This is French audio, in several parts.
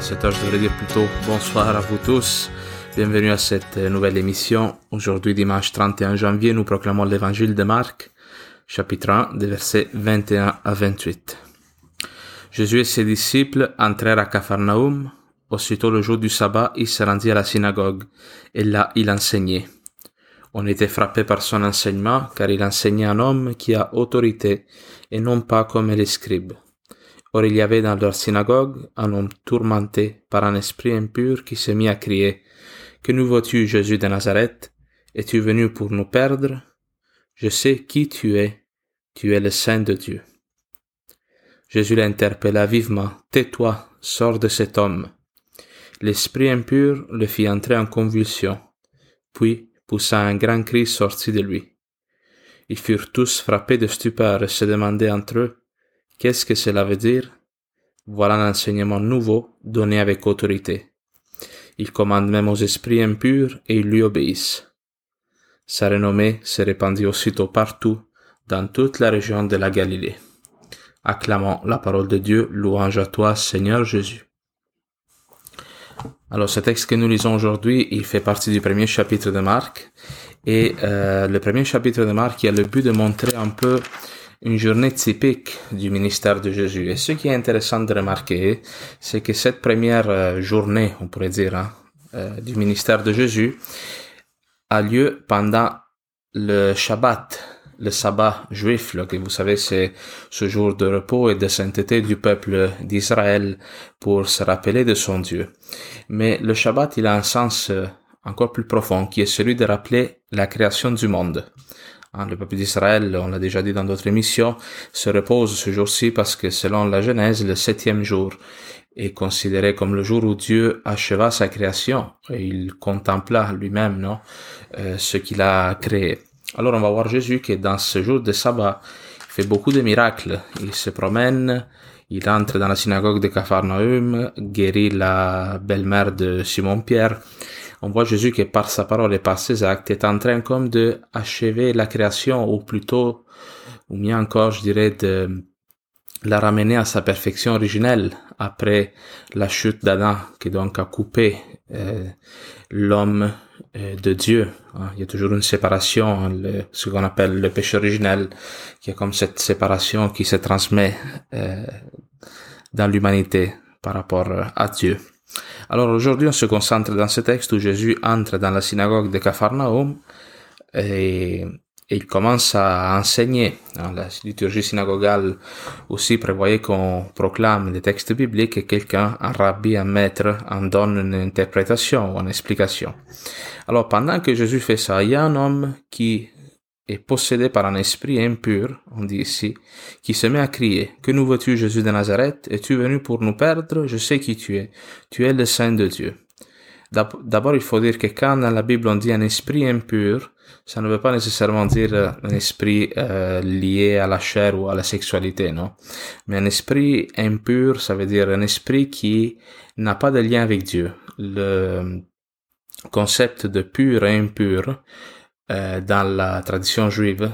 cette heure, je devrais dire plutôt bonsoir à vous tous. Bienvenue à cette nouvelle émission. Aujourd'hui, dimanche 31 janvier, nous proclamons l'évangile de Marc, chapitre 1, des versets 21 à 28. Jésus et ses disciples entrèrent à Capharnaüm. Aussitôt le jour du sabbat, il se rendit à la synagogue, et là il enseignait. On était frappé par son enseignement, car il enseignait un homme qui a autorité, et non pas comme les scribes. Or il y avait dans leur synagogue un homme tourmenté par un esprit impur qui se mit à crier, Que nous vois-tu, Jésus de Nazareth? Es-tu venu pour nous perdre? Je sais qui tu es, tu es le Saint de Dieu. Jésus l'interpella vivement, Tais-toi, sors de cet homme. L'esprit impur le fit entrer en convulsion, puis poussa un grand cri sorti de lui. Ils furent tous frappés de stupeur et se demandaient entre eux, Qu'est-ce que cela veut dire? Voilà un enseignement nouveau donné avec autorité. Il commande même aux esprits impurs et ils lui obéissent. Sa renommée se répandit aussitôt partout dans toute la région de la Galilée. Acclamons la parole de Dieu, louange à toi Seigneur Jésus. Alors ce texte que nous lisons aujourd'hui, il fait partie du premier chapitre de Marc. Et euh, le premier chapitre de Marc, il a le but de montrer un peu une journée typique du ministère de Jésus. Et ce qui est intéressant de remarquer, c'est que cette première euh, journée, on pourrait dire, hein, euh, du ministère de Jésus, a lieu pendant le Shabbat, le sabbat juif, que vous savez, c'est ce jour de repos et de sainteté du peuple d'Israël pour se rappeler de son Dieu. Mais le Shabbat, il a un sens euh, encore plus profond, qui est celui de rappeler la création du monde. Hein, le peuple d'Israël, on l'a déjà dit dans d'autres émissions, se repose ce jour-ci parce que selon la Genèse, le septième jour est considéré comme le jour où Dieu acheva sa création et il contempla lui-même non euh, ce qu'il a créé. Alors on va voir Jésus qui dans ce jour de sabbat fait beaucoup de miracles. Il se promène, il entre dans la synagogue de Capharnaüm, guérit la belle-mère de Simon-Pierre, on voit Jésus qui par sa parole et par ses actes est en train comme de achever la création ou plutôt ou mieux encore je dirais de la ramener à sa perfection originelle après la chute d'Adam qui donc a coupé euh, l'homme euh, de Dieu. Hein. Il y a toujours une séparation, hein, ce qu'on appelle le péché originel, qui est comme cette séparation qui se transmet euh, dans l'humanité par rapport à Dieu. Alors aujourd'hui, on se concentre dans ce texte où Jésus entre dans la synagogue de Capharnaüm et, il commence à enseigner. La liturgie synagogale aussi prévoyait qu'on proclame les textes bibliques et quelqu'un, un rabbi, un maître, en donne une interprétation ou une explication. Alors pendant que Jésus fait ça, il y a un homme qui est possédé par un esprit impur, on dit ici, qui se met à crier, Que nous veux-tu, Jésus de Nazareth? Es-tu venu pour nous perdre? Je sais qui tu es. Tu es le Saint de Dieu. D'abord, il faut dire que quand dans la Bible on dit un esprit impur, ça ne veut pas nécessairement dire un esprit euh, lié à la chair ou à la sexualité, non? Mais un esprit impur, ça veut dire un esprit qui n'a pas de lien avec Dieu. Le concept de pur et impur, euh, dans la tradition juive,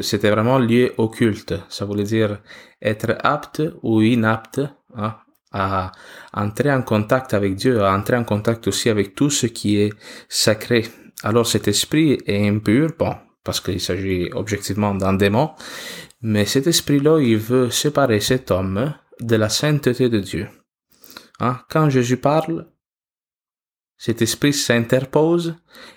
c'était vraiment lié au culte. Ça voulait dire être apte ou inapte hein, à entrer en contact avec Dieu, à entrer en contact aussi avec tout ce qui est sacré. Alors cet esprit est impur, bon, parce qu'il s'agit objectivement d'un démon, mais cet esprit-là, il veut séparer cet homme de la sainteté de Dieu. Hein? Quand Jésus parle, cet esprit s'interpose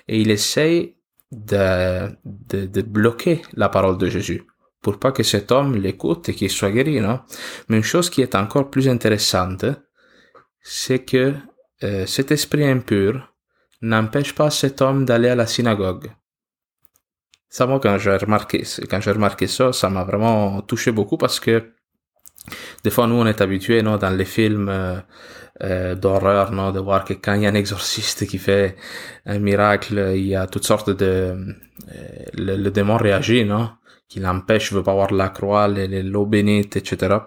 et il essaye de, de, de, bloquer la parole de Jésus pour pas que cet homme l'écoute et qu'il soit guéri, non? Mais une chose qui est encore plus intéressante, c'est que euh, cet esprit impur n'empêche pas cet homme d'aller à la synagogue. Ça, moi, quand j'ai remarqué, quand j'ai remarqué ça, ça m'a vraiment touché beaucoup parce que des fois, nous, on est habitués, non, dans les films euh, euh, d'horreur, non, de voir que quand il y a un exorciste qui fait un miracle, il y a toutes sortes de... Euh, le, démon réagit, non, qui l'empêche, veut pas voir la croix, l'eau bénite, etc.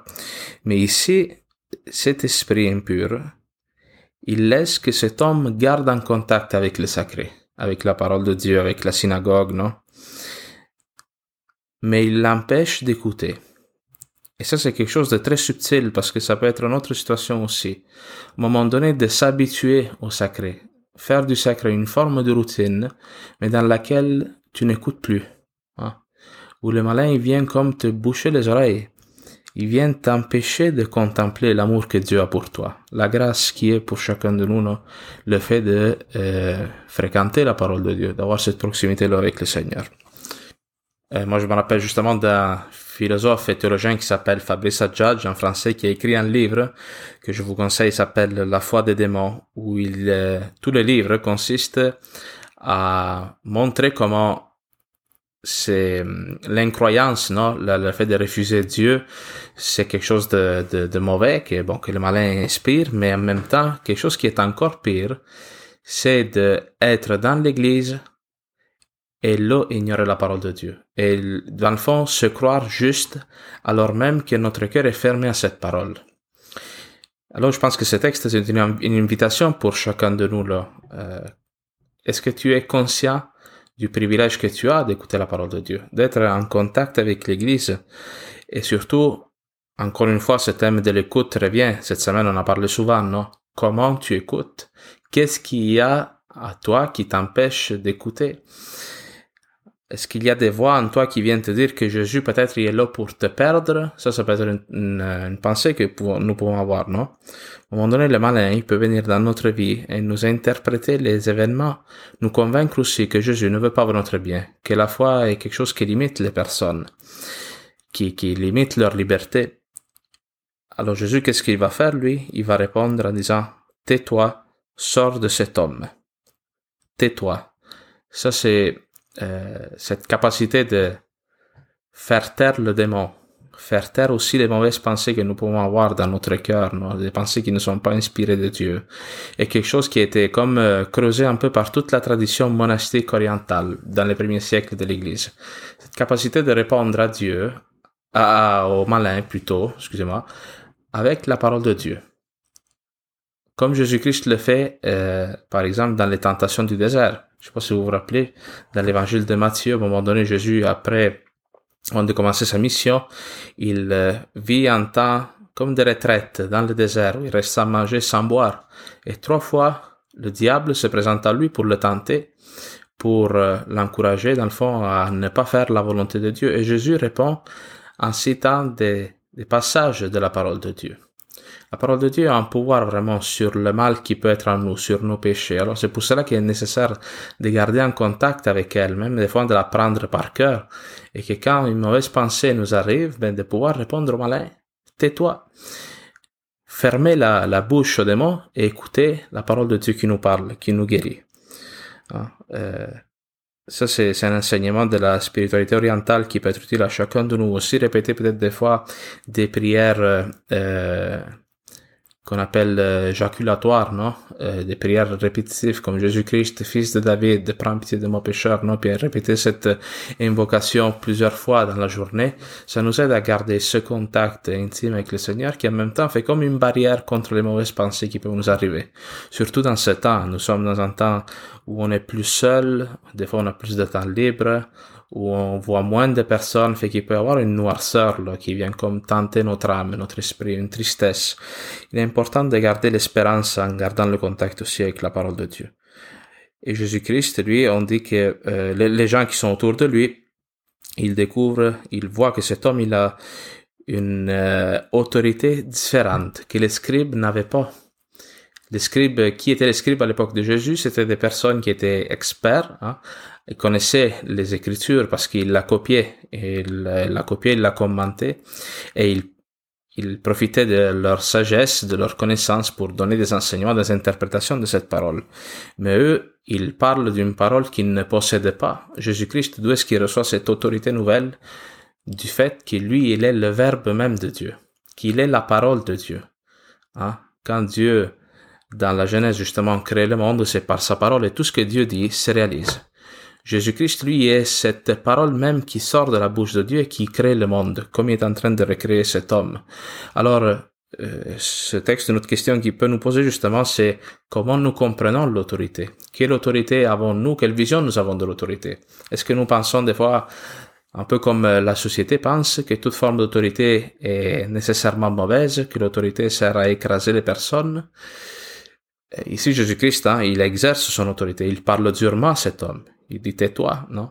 Mais ici, cet esprit impur, il laisse que cet homme garde un contact avec le sacré, avec la parole de Dieu, avec la synagogue, non? Mais il l'empêche d'écouter. Et ça, c'est quelque chose de très subtil parce que ça peut être une autre situation aussi. Un moment donné, de s'habituer au sacré. Faire du sacré une forme de routine, mais dans laquelle tu n'écoutes plus. Hein? Où le malin, il vient comme te boucher les oreilles. Il vient t'empêcher de contempler l'amour que Dieu a pour toi. La grâce qui est pour chacun de nous, le fait de euh, fréquenter la parole de Dieu, d'avoir cette proximité-là avec le Seigneur. Euh, moi, je me rappelle justement d'un philosophe et théologien qui s'appelle Fabrice Adjadj, en français, qui a écrit un livre que je vous conseille, s'appelle La foi des démons, où il, euh, tout le livre consiste à montrer comment c'est l'incroyance, non, le, fait de refuser Dieu, c'est quelque chose de, de, mauvais que bon que le malin inspire, mais en même temps quelque chose qui est encore pire, c'est de être dans l'Église et là ignorer la parole de Dieu. Et dans le fond, se croire juste alors même que notre cœur est fermé à cette parole. Alors je pense que ce texte est une, invitation pour chacun de nous. Euh, Est-ce que tu es conscient du privilège que tu as d'écouter la parole de Dieu, d'être en contact avec l'Église? Et surtout, encore une fois, ce thème de l'écoute revient. Cette semaine, on a parlé souvent, non? Comment tu écoutes? Qu'est-ce qu'il y a à toi qui t'empêche d'écouter? Est-ce qu'il y a des voix en toi qui viennent te dire que Jésus peut-être est là pour te perdre? Ça, ça peut être une, pensée que nous pouvons avoir, non? À un moment donné, le malin, il peut venir dans notre vie et nous interpréter les événements, nous convaincre aussi que Jésus ne veut pas notre bien, que la foi est quelque chose qui limite les personnes, qui, qui limite leur liberté. Alors Jésus, qu'est-ce qu'il va faire, lui? Il va répondre en disant, tais-toi, sors de cet homme. Tais-toi. Ça, c'est cette capacité de faire taire le démon, faire taire aussi les mauvaises pensées que nous pouvons avoir dans notre cœur, des pensées qui ne sont pas inspirées de Dieu, est quelque chose qui été comme euh, creusé un peu par toute la tradition monastique orientale dans les premiers siècles de l'Église. Cette capacité de répondre à Dieu, à, au malin plutôt, excusez-moi, avec la parole de Dieu. Comme Jésus-Christ le fait, euh, par exemple, dans les tentations du désert. Je sais pas si vous vous rappelez, dans l'évangile de Matthieu, à un moment donné, Jésus, après, avant de commencer sa mission, il euh, vit un temps comme de retraite dans le désert, où il reste sans manger, sans boire. Et trois fois, le diable se présente à lui pour le tenter, pour euh, l'encourager, dans le fond, à ne pas faire la volonté de Dieu. Et Jésus répond en citant des, des passages de la parole de Dieu. La parole de Dieu a un pouvoir vraiment sur le mal qui peut être en nous, sur nos péchés. Alors c'est pour cela qu'il est nécessaire de garder un contact avec elle, même des fois de la prendre par cœur. Et que quand une mauvaise pensée nous arrive, ben, de pouvoir répondre au malin, tais-toi. Fermez la, la bouche au démon et écoutez la parole de Dieu qui nous parle, qui nous guérit. Hein, euh, ça, c'est un enseignement de la spiritualité orientale qui peut être utile à chacun de nous aussi. Répéter peut-être des fois des prières euh, qu'on appelle euh, jaculatoire, non? Euh, Des prières répétitives comme Jésus-Christ, fils de David, prends pitié de mon pécheur, non Puis répéter cette invocation plusieurs fois dans la journée, ça nous aide à garder ce contact intime avec le Seigneur qui en même temps fait comme une barrière contre les mauvaises pensées qui peuvent nous arriver. Surtout dans ce temps, nous sommes dans un temps où on est plus seul, des fois on a plus de temps libre, où on voit moins de personnes, fait qu'il peut y avoir une noirceur qui vient comme tenter notre âme, notre esprit, une tristesse. Il est important de garder l'espérance en gardant le contact aussi avec la parole de Dieu. Et Jésus-Christ, lui, on dit que euh, les, gens qui sont autour de lui, ils découvrent, ils voient que cet homme, il a une euh, autorité différente que les scribes n'avaient pas. Les scribes, qui étaient les scribes à l'époque de Jésus, c'était des personnes qui étaient experts, hein, ils connaissaient les Écritures parce qu'ils la copiaient, et il la copié, il la commenté, et il, il profitait de leur sagesse, de leur connaissance pour donner des enseignements, des interprétations de cette parole. Mais eux, ils parlent d'une parole qu'ils ne possédaient pas. Jésus-Christ, d'où est-ce qu'il reçoit cette autorité nouvelle? Du fait qu'il lui, il est le verbe même de Dieu, qu'il est la parole de Dieu. Hein? Quand Dieu, dans la Genèse justement, crée le monde, c'est par sa parole et tout ce que Dieu dit se réalise. Jésus-Christ, lui, est cette parole même qui sort de la bouche de Dieu et qui crée le monde, comme il est en train de recréer cet homme. Alors, euh, ce texte, notre question qui peut nous poser justement, c'est comment nous comprenons l'autorité? Quelle autorité avons-nous? Quelle vision nous avons de l'autorité? Est-ce que nous pensons des fois Un peu comme euh, la société pense que toute forme d'autorité est nécessairement mauvaise, que l'autorité sert à écraser les personnes? Ici, Jésus-Christ, hein, il exerce son autorité. Il parle durement à cet homme. Il dit tais-toi, non?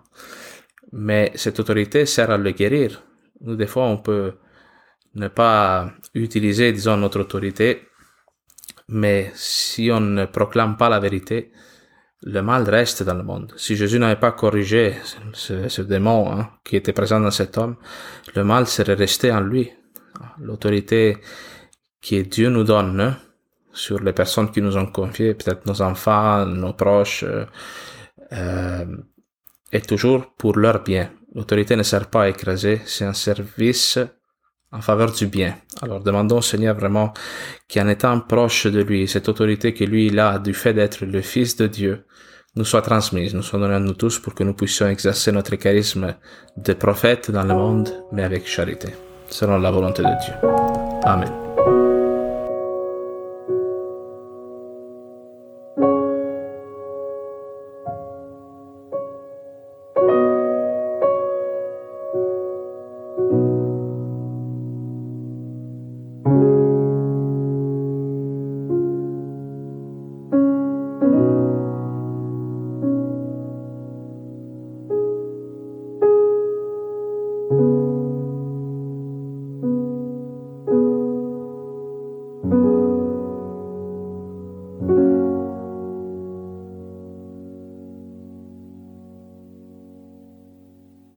Mais cette autorité sert à le guérir. Nous, des fois, on peut ne pas utiliser, disons, notre autorité, mais si on ne proclame pas la vérité, le mal reste dans le monde. Si Jésus n'avait pas corrigé ce, démon hein, qui était présent dans cet homme, le mal serait resté en lui. L'autorité que Dieu nous donne hein, sur les personnes qui nous ont confiées, peut-être nos enfants, nos proches, euh, euh, est toujours pour leur bien. L'autorité ne sert pas à écraser, c'est un service en faveur du bien. Alors demandons au Seigneur vraiment qu'en étant proche de lui, cette autorité que lui il a du fait d'être le Fils de Dieu, nous soit transmise, nous soit donnée à nous tous pour que nous puissions exercer notre charisme de prophète dans le monde, mais avec charité, selon la volonté de Dieu. Amen.